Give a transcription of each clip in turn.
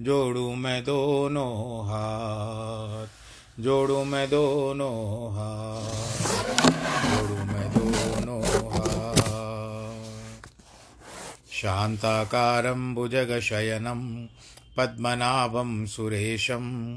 जोड़ू मैं दोनों हाथ, जोड़ू मैं दोनों हाथ, जोड़ू मैं दोनों हाथ। शान्ताकारं भुजगशयनं, पद्मनाभं सुरेशं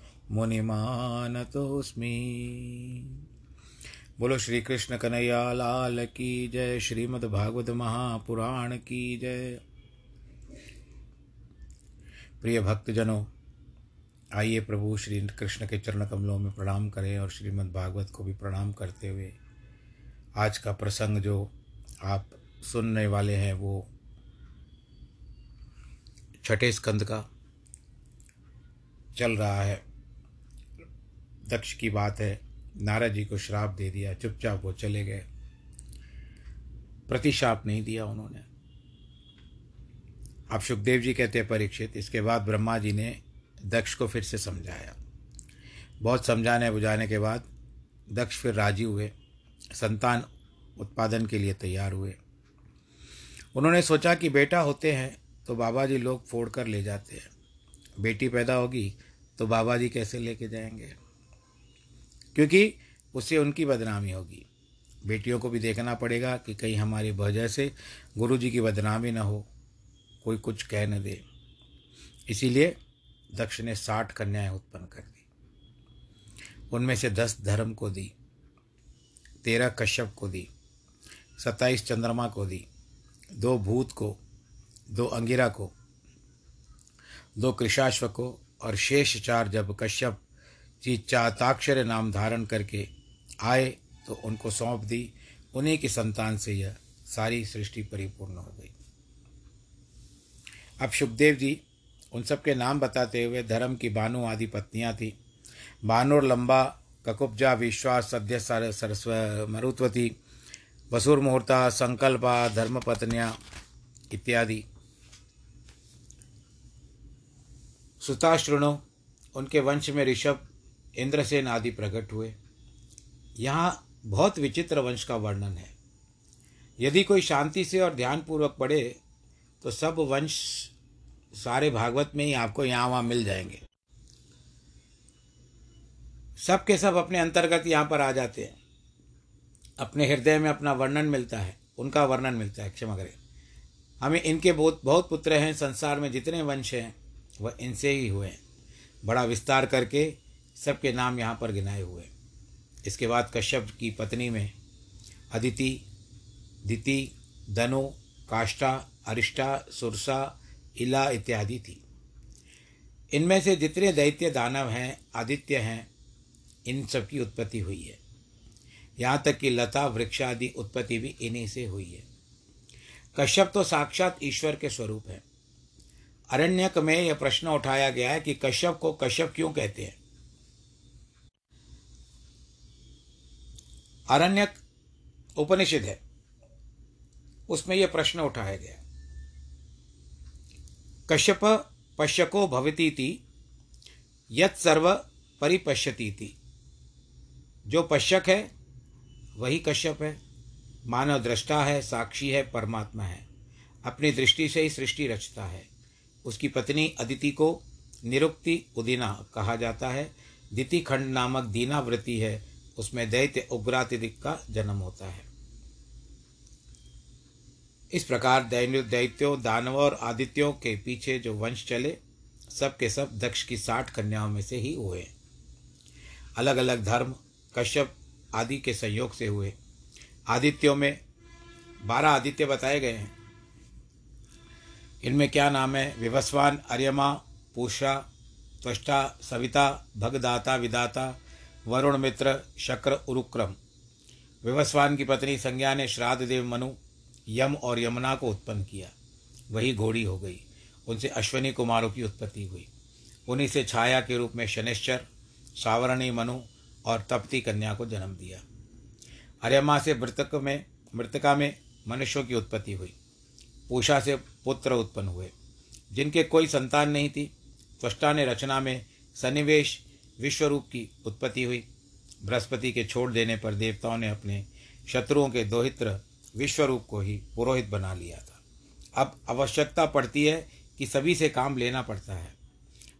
मुनिमानतोऽस्मि। बोलो श्री कृष्ण कन्हैया, लाल की जय, श्रीमद् भागवत महापुराण की जय। प्रिय भक्तजनों, आइए प्रभु श्री कृष्ण के चरण कमलों में प्रणाम करें और श्रीमद् भागवत को भी प्रणाम करते हुए आज का प्रसंग जो आप सुनने वाले हैं वो छठे स्कंद का चल रहा है। दक्ष की बात है। नारद जी को श्राप दे दिया, चुपचाप वो चले गए। प्रतिशाप नहीं दिया उन्होंने। अब सुखदेव जी कहते हैं परीक्षित, इसके बाद ब्रह्मा जी ने दक्ष को फिर से समझाया। बहुत समझाने बुझाने के बाद दक्ष फिर राज़ी हुए, संतान उत्पादन के लिए तैयार हुए। उन्होंने सोचा कि बेटा होते हैं तो बाबा जी लोग फोड़ कर ले जाते हैं। बेटी पैदा होगी तो बाबा जी कैसे लेके जाएँगे? क्योंकि उससे उनकी बदनामी होगी। बेटियों को भी देखना पड़ेगा कि कहीं हमारी वजह से गुरु जी की बदनामी ना हो, कोई कुछ कह न दे। इसीलिए दक्ष ने साठ कन्याएँ उत्पन्न कर दी। उनमें से दस धर्म को दी, तेरह कश्यप को दी, सत्ताईस चंद्रमा को दी, दो भूत को, दो अंगिरा को, दो कृषाश्व को और शेष चार जब कश्यप जी चाताक्षर नाम धारण करके आए तो उनको सौंप दी। उन्हीं की संतान से यह सारी सृष्टि परिपूर्ण हो गई। अब शुभदेव जी, उन सब के नाम बताते हुए धर्म की बानु आदि पत्नियाँ थीं। बानुर लंबा, ककुब्जा, विश्वास, सद्य, सर, सरस्व, मरुत्वती, वसुर मुहूर्ता, संकल्पा, धर्मपत्नियाँ इत्यादि। सुताश्रुणो, उनके वंश में ऋषभ इंद्रसेन आदि प्रकट हुए। यहाँ बहुत विचित्र वंश का वर्णन है। यदि कोई शांति से और ध्यानपूर्वक पढ़े तो सब वंश सारे भागवत में ही आपको यहाँ वहाँ मिल जाएँगे। सब के सब अपने अंतर्गत यहाँ पर आ जाते हैं। अपने हृदय में अपना वर्णन मिलता है, उनका वर्णन मिलता है, क्षमा करें। हमें इनके बहुत बहुत पुत्र हैं, संसार में जितने वंश हैं, वह इनसे ही हुए हैं। बड़ा विस्तार करके सबके नाम यहाँ पर गिनाए हुए इसके बाद कश्यप की पत्नी में अदिति, दिति, धनु, काष्ठा, अरिष्टा, सुरसा, इला इत्यादि थी। इनमें से जितने दैत्य दानव हैं, आदित्य हैं, इन सब की उत्पत्ति हुई है। यहाँ तक कि लता वृक्ष आदि उत्पत्ति भी इन्हीं से हुई है। कश्यप तो साक्षात ईश्वर के स्वरूप है। अरण्यक में यह प्रश्न उठाया गया है कि कश्यप को कश्यप क्यों कहते हैं? अरण्यक उपनिषद है। उसमें यह प्रश्न उठाया गया। कश्यप पश्यको भवती यत सर्व परिपश्यती थी जो पश्यक है, वही कश्यप है। मानव दृष्टा है, साक्षी है, परमात्मा है। अपनी दृष्टि से ही सृष्टि रचता है। उसकी पत्नी अदिति को निरुक्ति उदिना कहा जाता है। दिति खंड नामक दीना वृत्ति है। उसमें दैत्य उग्रातिदिक का जन्म होता है। इस प्रकार दैत्यों, दानव और आदित्यों के पीछे जो वंश चले, सब के सब दक्ष की साठ कन्याओं में से ही हुए। अलग अलग धर्म, कश्यप आदि के संयोग से हुए। आदित्यों में बारह आदित्य बताए गए हैं। इनमें क्या नाम है? विवस्वान, अर्यमा, पूषा, त्वष्टा, सविता, भगदाता, विदाता वरुण मित्र शक्र उरुक्रम। विवस्वान की पत्नी संज्ञा ने श्राद्ध देव मनु यम और यमुना को उत्पन्न किया। वही घोड़ी हो गई। उनसे अश्वनी कुमारों की उत्पत्ति हुई। उन्हीं से छाया के रूप में शनिश्चर, सावरणी मनु और तप्ती कन्या को जन्म दिया। अर्यमा से मृतक में, मृतका में मनुष्यों की उत्पत्ति हुई। पूषा से पुत्र उत्पन्न हुए। जिनके कोई संतान नहीं थी, त्वष्टा ने रचना में सन्निवेश विश्वरूप की उत्पत्ति हुई। बृहस्पति के छोड़ देने पर देवताओं ने अपने शत्रुओं के दोहित्र विश्वरूप को ही पुरोहित बना लिया था। अब आवश्यकता पड़ती है कि सभी से काम लेना पड़ता है।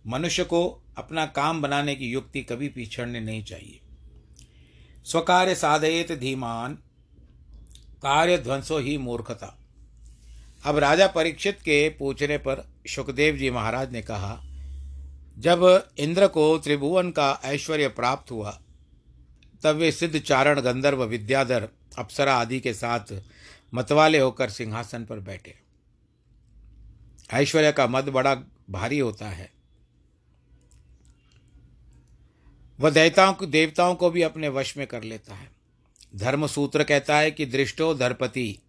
मनुष्य को अपना काम बनाने की युक्ति कभी पिछड़ने नहीं चाहिए। स्वकार्य साधयत धीमान कार्य ध्वंसो ही मूर्खता। अब राजा परीक्षित के पूछने पर सुखदेव जी महाराज ने कहा जब इंद्र को त्रिभुवन का ऐश्वर्य प्राप्त हुआ, तब वे सिद्ध चारण, गंधर्व, विद्याधर, अप्सरा आदि के साथ मतवाले होकर सिंहासन पर बैठे। ऐश्वर्य का मद बड़ा भारी होता है। वह देवताओं को देवताओं को भी अपने वश में कर लेता है। धर्म सूत्र कहता है कि दृष्टो धरपति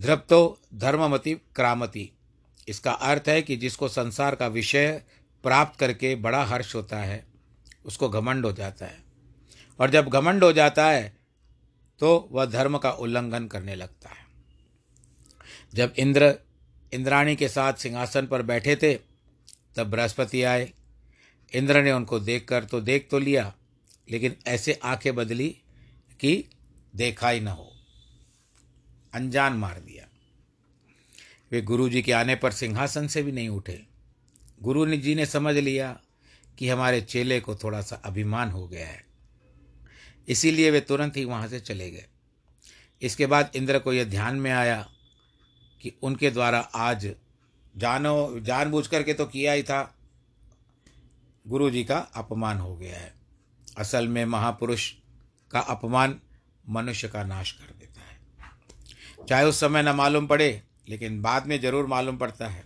ध्रप्तो धर्ममति क्रामति। इसका अर्थ है कि जिसको संसार का विषय प्राप्त करके बड़ा हर्ष होता है, उसको घमंड हो जाता है। और जब घमंड हो जाता है तो वह धर्म का उल्लंघन करने लगता है। जब इंद्र, इंद्राणी के साथ सिंहासन पर बैठे थे, तब बृहस्पति आए। इंद्र ने उनको देखकर तो देख तो लिया, लेकिन ऐसे आँखें बदली कि देखा ही न हो। अनजान मार दिया। वे गुरु जी के आने पर सिंहासन से भी नहीं उठे। गुरु ने जी ने समझ लिया कि हमारे चेले को थोड़ा सा अभिमान हो गया है। इसीलिए वे तुरंत ही वहाँ से चले गए। इसके बाद इंद्र को यह ध्यान में आया कि उनके द्वारा आज जानो जानबूझ करके तो किया ही था। गुरु जी का अपमान हो गया है। असल में महापुरुष का अपमान मनुष्य का नाश कर देता है। चाहे उस समय न मालूम पड़े, लेकिन बाद में ज़रूर मालूम पड़ता है।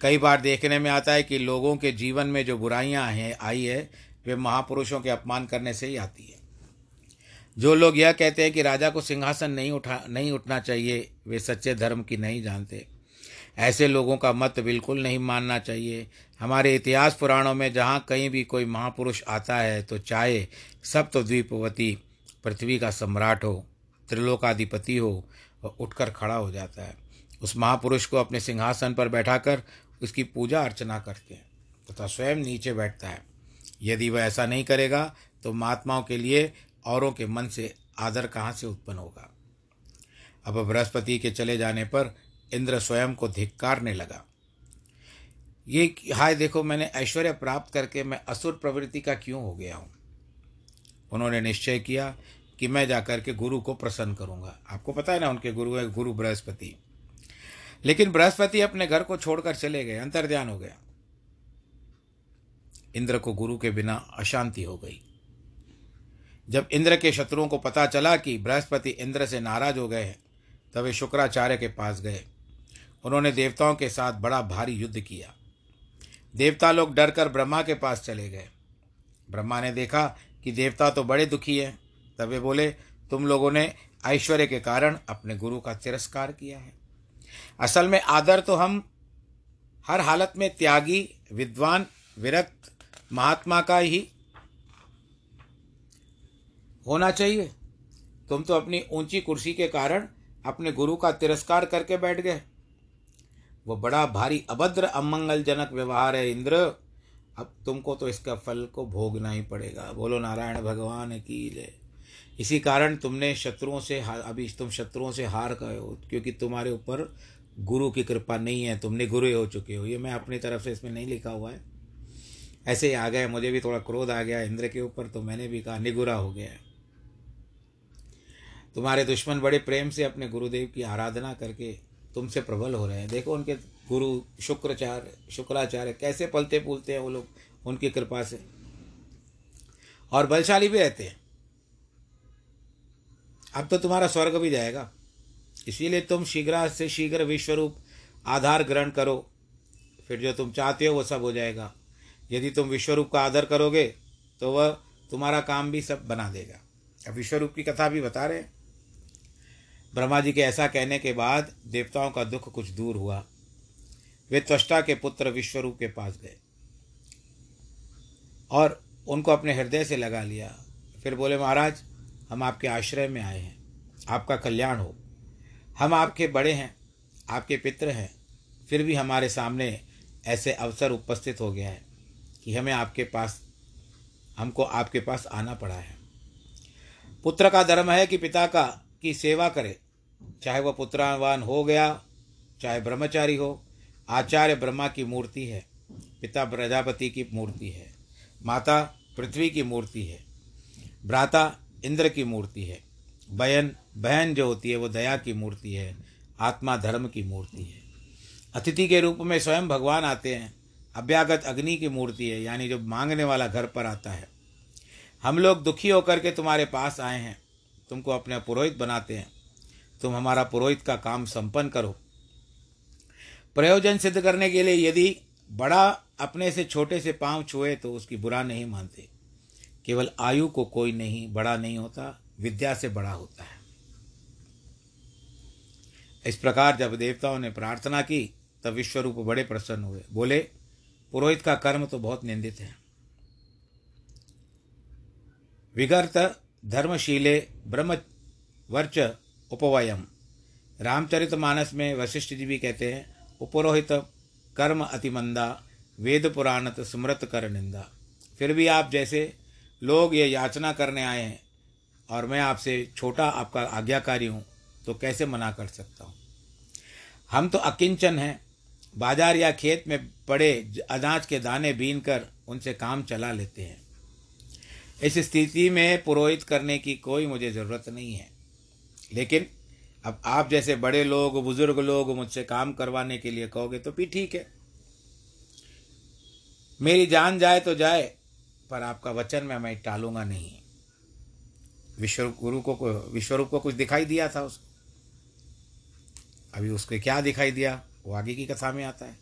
कई बार देखने में आता है कि लोगों के जीवन में जो बुराइयाँ हैं, आई है, वे महापुरुषों के अपमान करने से ही आती है। जो लोग यह कहते हैं कि राजा को सिंहासन नहीं उठा, नहीं उठना चाहिए, वे सच्चे धर्म की नहीं जानते। ऐसे लोगों का मत बिल्कुल नहीं मानना चाहिए। हमारे इतिहास पुराणों में जहाँ कहीं भी कोई महापुरुष आता है तो चाहे सप्तद्वीपवती पृथ्वी का सम्राट हो, त्रिलोकाधिपति हो और उठकर खड़ा हो जाता है। उस महापुरुष को अपने सिंहासन पर बैठाकर उसकी पूजा अर्चना करते हैं। तथा स्वयं नीचे बैठता है। यदि वह ऐसा नहीं करेगा तो महात्माओं के लिए औरों के मन से आदर कहाँ से उत्पन्न होगा? अब बृहस्पति के चले जाने पर इंद्र स्वयं को धिक्कारने लगा। ये हाय देखो, मैंने ऐश्वर्य प्राप्त करके मैं असुर प्रवृत्ति का क्यों हो गया हूँ? उन्होंने निश्चय किया कि मैं जाकर के गुरु को प्रसन्न करूँगा। आपको पता है ना, उनके गुरु है गुरु बृहस्पति। लेकिन बृहस्पति अपने घर को छोड़कर चले गए, अंतर्ध्यान हो गया। इंद्र को गुरु के बिना अशांति हो गई। जब इंद्र के शत्रुओं को पता चला कि बृहस्पति इंद्र से नाराज़ हो गए हैं, तब वे शुक्राचार्य के पास गए। उन्होंने देवताओं के साथ बड़ा भारी युद्ध किया। देवता लोग डर कर ब्रह्मा के पास चले गए। ब्रह्मा ने देखा कि देवता तो बड़े दुखी हैं। तब वे बोले, तुम लोगों ने ऐश्वर्य के कारण अपने गुरु का तिरस्कार किया है। असल में आदर तो हम हर हालत में त्यागी, विद्वान, विरक्त, महात्मा का ही होना चाहिए। तुम तो अपनी ऊँची कुर्सी के कारण अपने गुरु का तिरस्कार करके बैठ गए। वो बड़ा भारी अभद्र, अमंगलजनक व्यवहार है, इंद्र। अब तुमको तो इसका फल को भोगना ही पड़ेगा। बोलो, नारायण भगवान की जय। इसी कारण तुमने शत्रुओं से अभी तुम शत्रुओं से हार गए हो, क्योंकि तुम्हारे ऊपर गुरु की कृपा नहीं है तुम निगुरे हो चुके हो। ये मैं अपनी तरफ़ से इसमें नहीं लिखा हुआ है। ऐसे ही आ गए मुझे भी थोड़ा क्रोध आ गया इंद्र के ऊपर तो मैंने भी कहा, निगुरा हो गया तुम्हारे दुश्मन बड़े प्रेम से अपने गुरुदेव की आराधना करके तुमसे प्रबल हो रहे हैं। देखो उनके गुरु शुक्राचार्य शुक्राचार्य कैसे पलते पुलते हैं वो लोग उनकी कृपा से। और बलशाली भी रहते हैं। अब तो तुम्हारा स्वर्ग भी जाएगा। इसीलिए तुम शीघ्र से शीघ्र विश्वरूप आधार ग्रहण करो। फिर जो तुम चाहते हो वो सब हो जाएगा। यदि तुम विश्वरूप का आदर करोगे तो वह तुम्हारा काम भी सब बना देगा। अब विश्वरूप की कथा भी बता रहे हैं। ब्रह्मा जी के ऐसा कहने के बाद देवताओं का दुख कुछ दूर हुआ। वे त्वष्टा के पुत्र विश्वरूप के पास गए और उनको अपने हृदय से लगा लिया। फिर बोले, महाराज हम आपके आश्रय में आए हैं। आपका कल्याण हो। हम आपके बड़े हैं, आपके पित्र हैं। फिर भी हमारे सामने ऐसे अवसर उपस्थित हो गया है कि हमें आपके पास, हमको आपके पास आना पड़ा है। पुत्र का धर्म है कि पिता का, की सेवा करे। चाहे वह पुत्रवान हो गया, चाहे ब्रह्मचारी हो, आचार्य ब्रह्मा की मूर्ति है। पिता प्रजापति की मूर्ति है। माता पृथ्वी की मूर्ति है। भ्राता इंद्र की मूर्ति है। बहन बहन जो होती है, वो दया की मूर्ति है, आत्मा धर्म की मूर्ति है। अतिथि के रूप में स्वयं भगवान आते हैं। अभ्यागत अग्नि की मूर्ति है, यानी जो मांगने वाला घर पर आता है। हम लोग दुखी होकर के तुम्हारे पास आए हैं। तुमको अपने पुरोहित बनाते हैं। तुम हमारा पुरोहित का काम संपन्न करो। प्रयोजन सिद्ध करने के लिए यदि बड़ा अपने से छोटे से पाँव छुए तो उसकी बुरा नहीं मानते। केवल आयु को कोई नहीं, बड़ा नहीं होता, विद्या से बड़ा होता है। इस प्रकार जब देवताओं ने प्रार्थना की, तब विश्वरूप बड़े प्रसन्न हुए। बोले, पुरोहित का कर्म तो बहुत निंदित है। विगर्त धर्मशीले ब्रह्म वर्च उपवयम। रामचरित मानस में वशिष्ठ जी भी कहते हैं, उपरोहित कर्म अतिमंदा, वेद पुराणत स्मृत कर निंदा। फिर भी आप जैसे लोग ये याचना करने आए हैं और मैं आपसे छोटा आपका आज्ञाकारी हूँ तो कैसे मना कर सकता हूँ? हम तो अकिंचन हैं। बाज़ार या खेत में पड़े अनाज के दाने बीन कर उनसे काम चला लेते हैं। इस स्थिति में पुरोहित करने की कोई मुझे ज़रूरत नहीं है। लेकिन अब आप जैसे बड़े लोग, बुज़ुर्ग लोग मुझसे काम करवाने के लिए कहोगे तो भी ठीक है। मेरी जान जाए तो जाए पर आपका वचन में मैं टालूँगा नहीं। विश्व गुरु को विश्वरूप को कुछ दिखाई दिया था उसको अभी उसको क्या दिखाई दिया? वो आगे की कथा में आता है।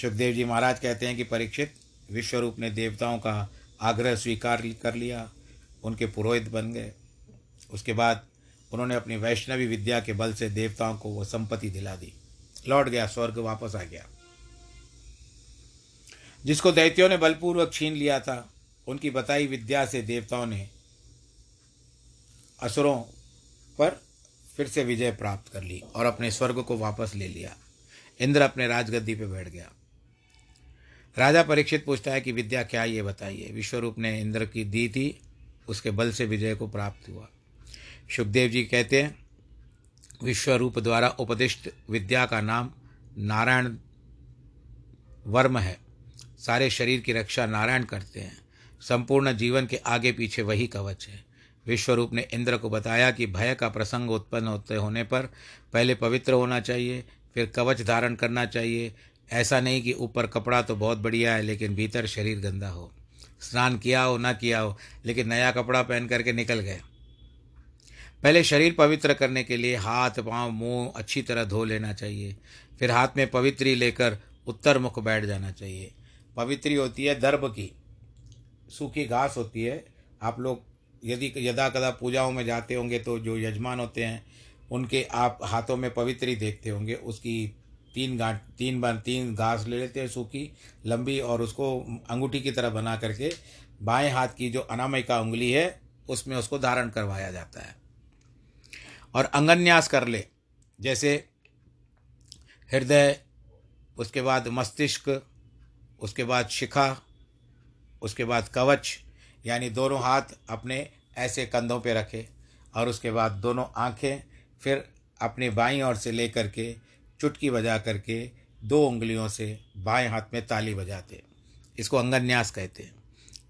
सुखदेव जी महाराज कहते हैं कि परीक्षित, विश्वरूप ने देवताओं का आग्रह स्वीकार कर लिया, उनके पुरोहित बन गए। उसके बाद उन्होंने अपनी वैष्णवी विद्या के बल से देवताओं को वो संपत्ति दिला दी। लौट गया, स्वर्ग वापस आ गया। जिसको दैत्यों ने बलपूर्वक छीन लिया था, उनकी बताई विद्या से देवताओं ने असुरों पर फिर से विजय प्राप्त कर ली और अपने स्वर्ग को वापस ले लिया। इंद्र अपने राजगद्दी पे बैठ गया। राजा परीक्षित पूछता है कि विद्या क्या ये बताइए? विश्वरूप ने इंद्र की दी थी, उसके बल से विजय को प्राप्त हुआ। सुखदेव जी कहते हैं, विश्वरूप द्वारा उपदिष्ट विद्या का नाम नारायण वर्म है। सारे शरीर की रक्षा नारायण करते हैं। संपूर्ण जीवन के आगे पीछे वही कवच है। विश्वरूप ने इंद्र को बताया कि भय का प्रसंग उत्पन्न होते होने पर पहले पवित्र होना चाहिए, फिर कवच धारण करना चाहिए। ऐसा नहीं कि ऊपर कपड़ा तो बहुत बढ़िया है, लेकिन भीतर शरीर गंदा हो। स्नान किया हो, ना किया हो, लेकिन नया कपड़ा पहन करके निकल गए। पहले शरीर पवित्र करने के लिए हाथ, पाँव, मुँह अच्छी तरह धो लेना चाहिए। फिर हाथ में पवित्री लेकर उत्तर मुख बैठ जाना चाहिए। पवित्री होती है दर्भ की, सूखी घास होती है। आप लोग यदि यदा कदा पूजाओं में जाते होंगे तो जो यजमान होते हैं, उनके आप हाथों में पवित्री देखते होंगे। उसकी तीन गांठ, तीन बार तीन घास ले लेते हैं सूखी, लंबी और उसको अंगूठी की तरह बना करके बाएँ हाथ की जो अनामिका उंगली है, उसमें उसको धारण करवाया जाता है। और अंगन्यास कर ले, जैसे हृदय, उसके बाद मस्तिष्क उसके बाद शिखा, उसके बाद कवच, यानी दोनों हाथ अपने ऐसे कंधों पे रखे और उसके बाद दोनों आँखें फिर अपने बाईं ओर से लेकर के चुटकी बजा करके दो उंगलियों से बाएँ हाथ में ताली बजाते। इसको अंगन्यास कहते हैं।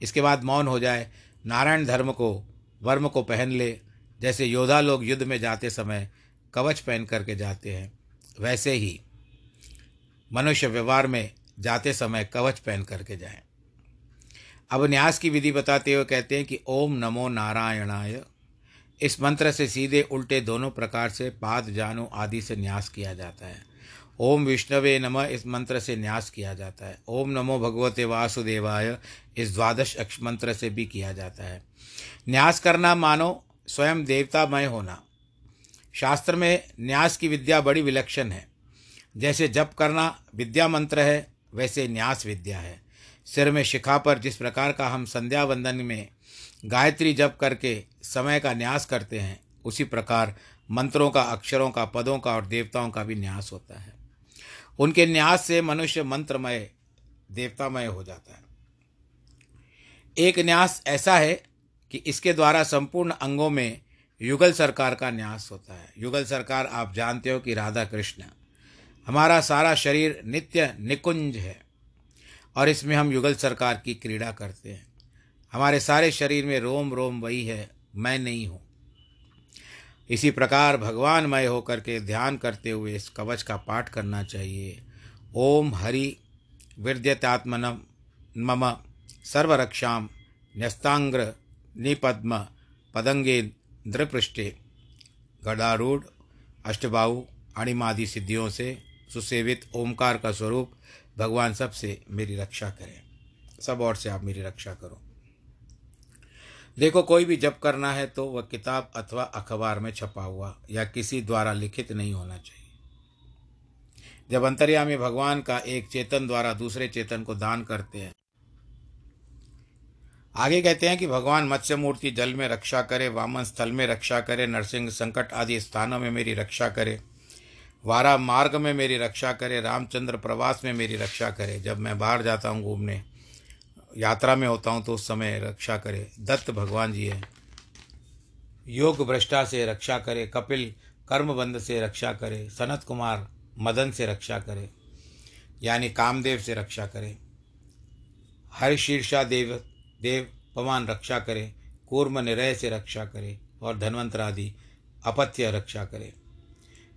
इसके बाद मौन हो जाए, नारायण धर्म को, वर्म को पहन ले। जैसे योद्धा लोग युद्ध में जाते समय कवच पहन करके जाते हैं, वैसे ही। मनुष्य व्यवहार में जाते समय कवच पहन करके जाएँ। अब न्यास की विधि बताते हुए कहते हैं कि ओम नमो नारायणाय। इस मंत्र से सीधे उल्टे दोनों प्रकार से पाद, जानु आदि से न्यास किया जाता है। ओम विष्णवे नमः इस मंत्र से न्यास किया जाता है। ओम नमो भगवते वासुदेवाय इस द्वादश अक्ष मंत्र से भी किया जाता है। न्यास करना मानो स्वयं देवतामय होना। शास्त्र में न्यास की विद्या बड़ी विलक्षण है। जैसे जप करना विद्या मंत्र है वैसे न्यास विद्या है। सिर में शिखा पर जिस प्रकार का हम संध्या वंदन में गायत्री जप करके समय का न्यास करते हैं, उसी प्रकार मंत्रों का, अक्षरों का, पदों का और देवताओं का भी न्यास होता है। उनके न्यास से मनुष्य मंत्रमय, देवतामय हो जाता है। एक न्यास ऐसा है कि इसके द्वारा संपूर्ण अंगों में युगल सरकार का न्यास होता है। युगल सरकार आप जानते हो कि राधा कृष्ण हमारा सारा शरीर नित्य निकुंज है और इसमें हम युगल सरकार की क्रीड़ा करते हैं। हमारे सारे शरीर में रोम रोम वही है, मैं नहीं हूँ। इसी प्रकार भगवानमय होकर के ध्यान करते हुए इस कवच का पाठ करना चाहिए। ओम हरि विद्यतात्मन मम सर्वरक्षा न्यस्तांग्र निपद्म पदंगे द्रपृष्ठे। गदारूढ़, अष्टबाहु, अणिमादि सिद्धियों से सुसेवित ओमकार का स्वरूप, भगवान सबसे मेरी रक्षा करें। सब और से आप मेरी रक्षा करो। देखो, कोई भी जप करना है तो वह किताब अथवा अखबार में छपा हुआ या किसी द्वारा लिखित नहीं होना चाहिए। जब अंतर्यामी भगवान का एक चेतन द्वारा दूसरे चेतन को दान करते हैं, आगे कहते हैं कि भगवान मत्स्य मूर्ति जल में रक्षा करे, वामन स्थल में रक्षा करे, नरसिंह संकट आदि स्थानों में मेरी रक्षा करे। वारा मार्ग में मेरी रक्षा करे, रामचंद्र प्रवास में मेरी रक्षा करे। जब मैं बाहर जाता हूँ घूमने, यात्रा में होता हूँ तो उस समय रक्षा करे। दत्त भगवान जी है। योग भ्रष्टा से रक्षा करे, कपिल कर्मबंध से रक्षा करे, सनत कुमार मदन से रक्षा करे, यानी कामदेव से रक्षा करे, हर शीर्षा देव देव पवान रक्षा करे, कूर्म निरय से रक्षा करे और धनवंतर आदि अपत्य रक्षा करे।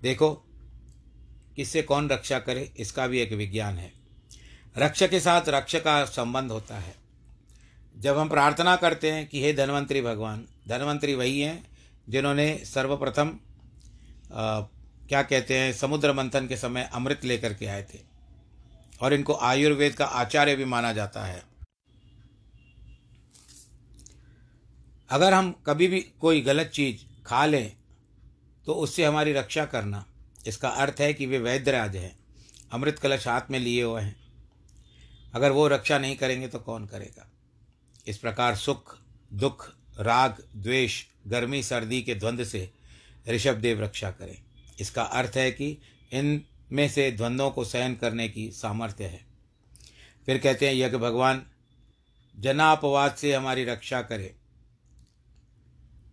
देखो किससे कौन रक्षा करे, इसका भी एक विज्ञान है। रक्ष के साथ रक्ष का संबंध होता है। जब हम प्रार्थना करते हैं कि हे धनवंतरी भगवान, धनवंतरी वही हैं जिन्होंने सर्वप्रथम क्या कहते हैं, समुद्र मंथन के समय अमृत लेकर के आए थे और इनको आयुर्वेद का आचार्य भी माना जाता है। अगर हम कभी भी कोई गलत चीज़ खा लें तो उससे हमारी रक्षा करना इसका अर्थ है कि वे वैद्यराज हैं, अमृत कलश हाथ में लिए हुए हैं। अगर वो रक्षा नहीं करेंगे तो कौन करेगा? इस प्रकार सुख, दुख, राग, द्वेष, गर्मी, सर्दी के द्वंद्व से ऋषभ देव रक्षा करें। इसका अर्थ है कि इन में से द्वंद्वों को सहन करने की सामर्थ्य है। फिर कहते हैं, यज्ञ भगवान, जनापवाद से हमारी रक्षा करे,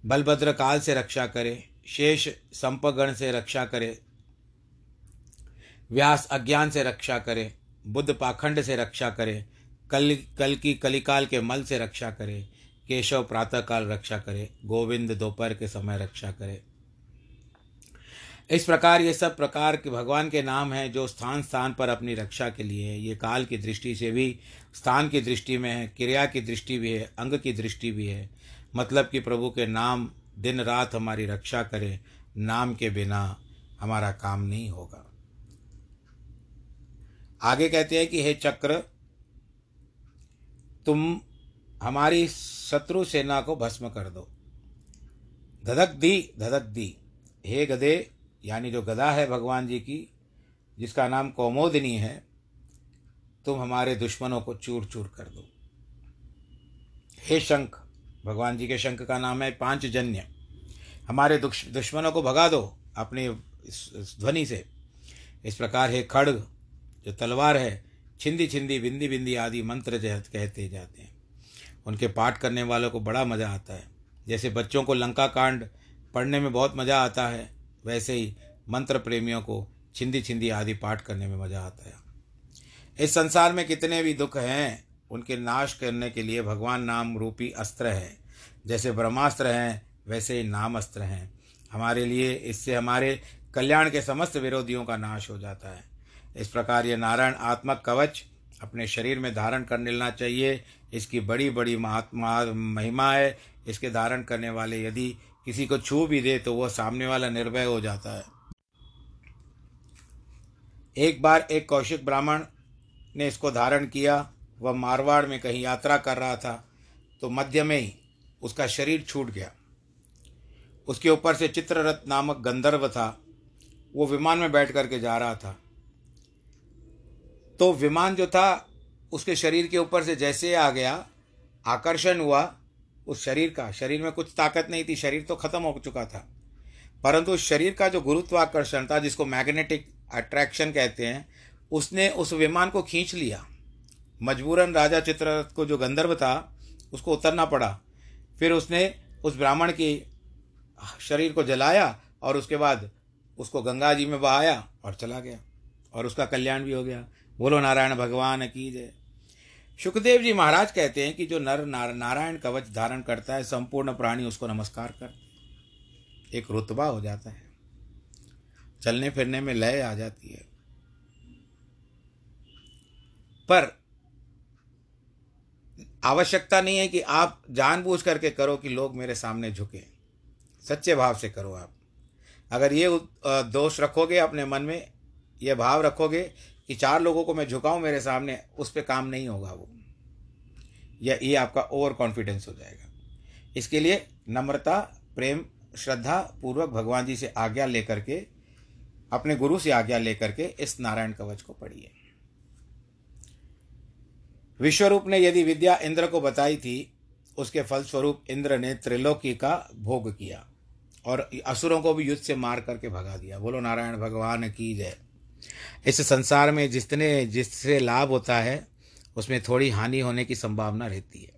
बलभद्र काल से रक्षा करे, शेष संपगण से रक्षा करे व्यास अज्ञान से रक्षा करे, बुद्ध पाखंड से रक्षा करे, कल कल की कलिकाल के मल से रक्षा करे, केशव प्रातःकाल रक्षा करे, गोविंद दोपहर के समय रक्षा करे। इस प्रकार ये सब प्रकार के भगवान के नाम हैं जो स्थान स्थान पर अपनी रक्षा के लिए है। ये काल की दृष्टि से भी, स्थान की दृष्टि में है, क्रिया की दृष्टि भी है, अंग की दृष्टि भी है। मतलब कि प्रभु के नाम दिन रात हमारी रक्षा करें, नाम के बिना हमारा काम नहीं होगा। आगे कहते हैं कि, हे चक्र, तुम हमारी शत्रु सेना को भस्म कर दो। धधक दी धधक दी। हे गधे, यानी जो गदा है भगवान जी की, जिसका नाम कौमोदिनी है, तुम हमारे दुश्मनों को चूर चूर कर दो। हे शंख, भगवान जी के शंख का नाम है पाँच जन्य हमारे दुश्मनों को भगा दो अपने ध्वनि से। इस प्रकार हे खड़ग जो तलवार है, छिंदी छिंदी, बिंदी बिंदी आदि मंत्र कहते जाते हैं। उनके पाठ करने वालों को बड़ा मज़ा आता है। जैसे बच्चों को लंका कांड पढ़ने में बहुत मज़ा आता है, वैसे ही मंत्र प्रेमियों को छिंदी छिंदी आदि पाठ करने में मज़ा आता है। इस संसार में कितने भी दुख हैं, उनके नाश करने के लिए भगवान नाम रूपी अस्त्र है। जैसे ब्रह्मास्त्र हैं, वैसे ही नाम अस्त्र हैं। हमारे लिए, इससे हमारे कल्याण के समस्त विरोधियों का नाश हो जाता है। इस प्रकार ये नारायण आत्मक कवच अपने शरीर में धारण कर लेना चाहिए। इसकी बड़ी बड़ी महात्मा, महिमा है। इसके धारण करने वाले यदि किसी को छू भी दे तो वह सामने वाला निर्भय हो जाता है। एक बार एक कौशिक ब्राह्मण ने इसको धारण किया। वह मारवाड़ में कहीं यात्रा कर रहा था तो मध्य में ही उसका शरीर छूट गया। उसके ऊपर से चित्ररथ नामक गंधर्व था। वो विमान में बैठ करके जा रहा था। तो विमान जो था, उसके शरीर के ऊपर से जैसे आ गया, आकर्षण हुआ, उस शरीर का। शरीर में कुछ ताकत नहीं थी, शरीर तो खत्म हो चुका था। परंतु उस शरीर का जो गुरुत्वाकर्षण था, जिसको मैग्नेटिक अट्रैक्शन कहते हैं, उसने उस विमान को खींच लिया। मजबूरन राजा चित्ररथ को जो गंधर्व था, उसको उतरना पड़ा। फिर उसने उस ब्राह्मण की शरीर को जलाया और उसके बाद उसको गंगा जी में बहाया और चला गया और उसका कल्याण भी हो गया। बोलो नारायण भगवान की जय। सुखदेव जी महाराज कहते हैं कि जो नर नार, नारायण कवच धारण करता है संपूर्ण प्राणी उसको नमस्कार कर एक रुतबा हो जाता है। चलने फिरने में लय आ जाती है। पर आवश्यकता नहीं है कि आप जानबूझ करके करो कि लोग मेरे सामने झुके। सच्चे भाव से करो आप। अगर ये दोष रखोगे अपने मन में यह भाव रखोगे कि चार लोगों को मैं झुकाऊं मेरे सामने, उस पर काम नहीं होगा वो। या ये आपका ओवर कॉन्फिडेंस हो जाएगा। इसके लिए नम्रता, प्रेम, श्रद्धा पूर्वक भगवान जी से आज्ञा लेकर के, अपने गुरु से आज्ञा लेकर के इस नारायण कवच को पढ़िए। विश्वरूप ने यदि विद्या इंद्र को बताई थी, उसके फलस्वरूप इंद्र ने त्रिलोकी का भोग किया और असुरों को भी युद्ध से मार करके भगा दिया। बोलो, नारायण भगवान की जय। इस संसार में जितने, जिससे लाभ होता है, उसमें थोड़ी हानि होने की संभावना रहती है।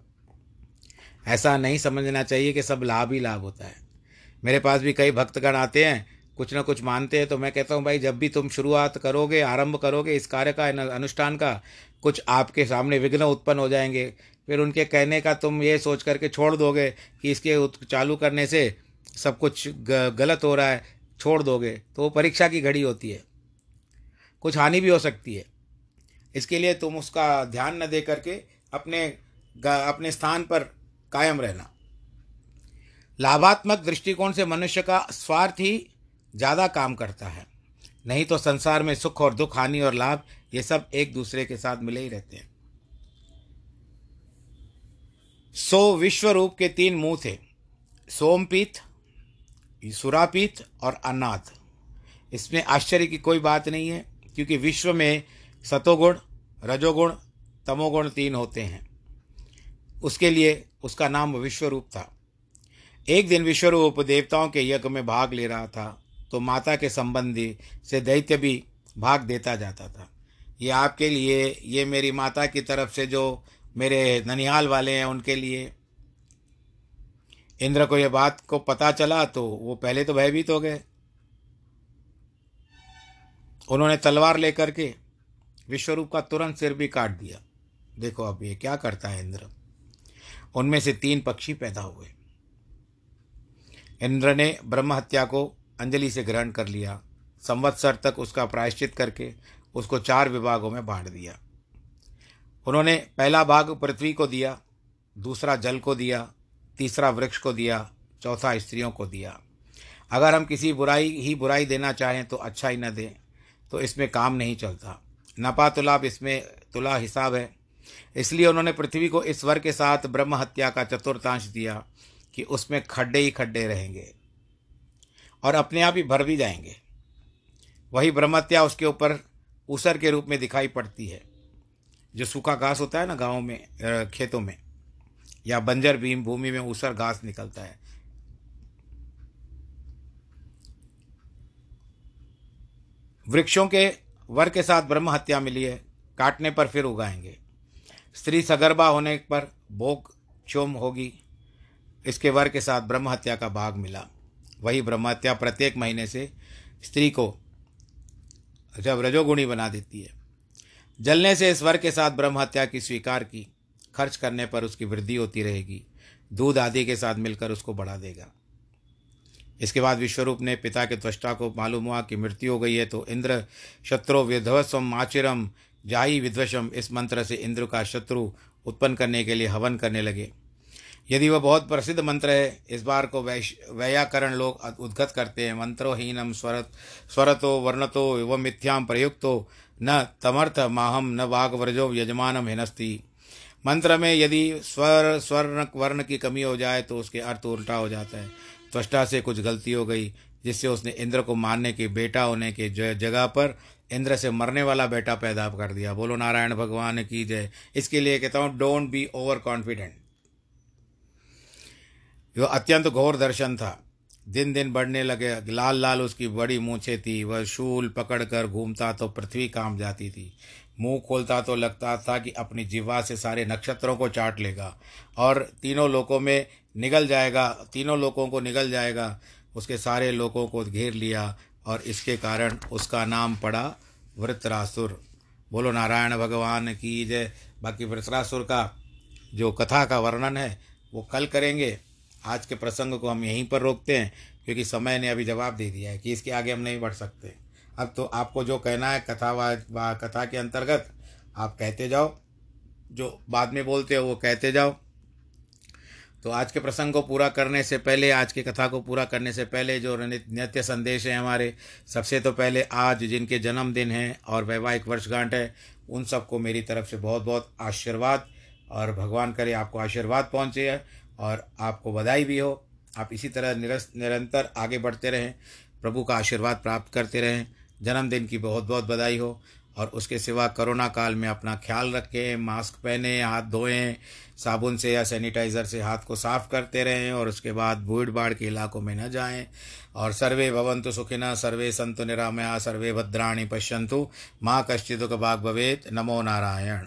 ऐसा नहीं समझना चाहिए कि सब लाभ ही लाभ होता है। मेरे पास भी कई भक्तगण आते हैं, कुछ ना कुछ मानते हैं तो मैं कहता हूँ, भाई, जब भी तुम शुरुआत करोगे, आरंभ करोगे इस कार्य का अनुष्ठान का, कुछ आपके सामने विघ्न उत्पन्न हो जाएँगे। फिर उनके कहने का तुम ये सोच करके छोड़ दोगे कि इसके चालू करने से सब कुछ गलत हो रहा है, छोड़ दोगे तो वो परीक्षा की घड़ी होती है। कुछ हानि भी हो सकती है। इसके लिए तुम उसका ध्यान न दे करके अपने अपने स्थान पर कायम रहना। लाभात्मक दृष्टिकोण से मनुष्य का स्वार्थ ही ज़्यादा काम करता है। नहीं तो संसार में सुख और दुख, हानि और लाभ, ये सब एक दूसरे के साथ मिले ही रहते हैं। सो विश्व रूप के तीन मुँह थे, सोमपीत, सुरापीत और अनाथ। इसमें आश्चर्य की कोई बात नहीं है। क्योंकि विश्व में सतोगुण, रजोगुण, तमोगुण तीन होते हैं। उसके लिए उसका नाम विश्वरूप था। एक दिन विश्वरूप देवताओं के यज्ञ में भाग ले रहा था तो माता के संबंधी से दैत्य भी भाग देता जाता था। ये आपके लिए, ये मेरी माता की तरफ़ से जो मेरे ननिहाल वाले हैं, उनके लिए। इंद्र को यह बात को पता चला तो वो पहले तो भयभीत हो गए। उन्होंने तलवार लेकर के विश्वरूप का तुरंत सिर भी काट दिया। देखो अब ये क्या करता है इंद्र। उनमें से तीन पक्षी पैदा हुए। इंद्र ने ब्रह्म हत्या को अंजलि से ग्रहण कर लिया। संवत्सर तक उसका प्रायश्चित करके उसको चार विभागों में बांट दिया। उन्होंने पहला भाग पृथ्वी को दिया, दूसरा जल को दिया, तीसरा वृक्ष को दिया, चौथा स्त्रियों को दिया। अगर हम किसी बुराई ही बुराई देना चाहें तो अच्छा ही न दें। तो इसमें काम नहीं चलता। नपा तुलाब इसमें तुला हिसाब है। इसलिए उन्होंने पृथ्वी को इस वर के साथ ब्रह्म हत्या का चतुर्थांश दिया कि उसमें खड्डे ही खड्डे रहेंगे और अपने आप ही भर भी जाएँगे। वही ब्रह्मत्या उसके ऊपर ऊसर के रूप में दिखाई पड़ती है। जो सूखा घास होता है ना गाँव में खेतों में, या बंजर भीम भूमि में ऊसर घास निकलता है। वृक्षों के वर के साथ ब्रह्म हत्या मिली है, काटने पर फिर उगाएँगे। स्त्री सगर्भा होने पर भोग चोम होगी, इसके वर के साथ ब्रह्म हत्या का भाग मिला। वही ब्रह्म हत्या प्रत्येक महीने से स्त्री को जब रजोगुणी बना देती है। जलने से इस वर के साथ ब्रह्म हत्या की स्वीकार की, खर्च करने पर उसकी वृद्धि होती रहेगी, दूध आदि के साथ मिलकर उसको बढ़ा देगा। इसके बाद विश्वरूप ने पिता के त्वष्टा को मालूम हुआ कि मृत्यु हो गई है तो इंद्र शत्रु विध्वस्वम आचिरम जाई विध्वसम। इस मंत्र से इंद्र का शत्रु उत्पन्न करने के लिए हवन करने लगे। यदि वह बहुत प्रसिद्ध मंत्र है, इस बार को वैश, वैयाकरण लोग उद्गत करते हैं। मंत्रोहीनम स्वरत, स्वरतो वर्णतो व मिथ्याम प्रयुक्तो, न तमर्थ माहम न वाग व्रजो यजमानम हिनस्ती। मंत्र में यदि स्वर, स्वर्ण, वर्ण की कमी हो जाए तो उसके अर्थ उल्टा हो जाता है। त्वष्टा से कुछ गलती हो गई, जिससे उसने इंद्र को मारने के, बेटा होने के जगह पर इंद्र से मरने वाला बेटा पैदा कर दिया। बोलो, नारायण भगवान की जय। इसके लिए कहता हूँ डोंट बी ओवर कॉन्फिडेंट यह अत्यंत घोर दर्शन था। दिन दिन बढ़ने लगे, लाल लाल उसकी बड़ी मूछे थी, वह शूल पकड़कर घूमता तो पृथ्वी काम जाती थी। मुँह खोलता तो लगता था कि अपनी जीवा से सारे नक्षत्रों को चाट लेगा। और तीनों लोकों में निगल जाएगा, तीनों लोगों को निगल जाएगा, उसके सारे लोगों को घेर लिया और इसके कारण उसका नाम पड़ा वृत्रासुर। बोलो, नारायण भगवान की जय। बाकी वृत्रासुर का जो कथा का वर्णन है, वो कल करेंगे। आज के प्रसंग को हम यहीं पर रोकते हैं, क्योंकि समय ने अभी जवाब दे दिया है कि इसके आगे हम नहीं बढ़ सकते। अब तो आपको जो कहना है कथा वा कथा के अंतर्गत, आप कहते जाओ। जो बाद में बोलते हो, वो कहते जाओ। तो आज के प्रसंग को पूरा करने से पहले, आज की कथा को पूरा करने से पहले, जो नित्य संदेश है हमारे, सबसे तो पहले आज जिनके जन्मदिन हैं और वैवाहिक वर्षगांठ है, उन सबको मेरी तरफ़ से बहुत बहुत आशीर्वाद और भगवान करे आपको आशीर्वाद पहुँचे और आपको बधाई भी हो। आप इसी तरह निरंतर आगे बढ़ते रहें, प्रभु का आशीर्वाद प्राप्त करते रहें। जन्मदिन की बहुत बहुत बधाई हो। और उसके सिवा कोरोना काल में अपना ख्याल रखें, मास्क पहने, हाथ धोएँ, साबुन से या सैनिटाइज़र से हाथ को साफ़ करते रहें और उसके बाद भीड़ भाड़ के इलाकों में न जाएँ। और सर्वे भवंतु सुखिना सर्वे संतु निरामया सर्वे भद्राणी पश्यंतु माँ कश्चिदुख भाग भवेत। नमो नारायण।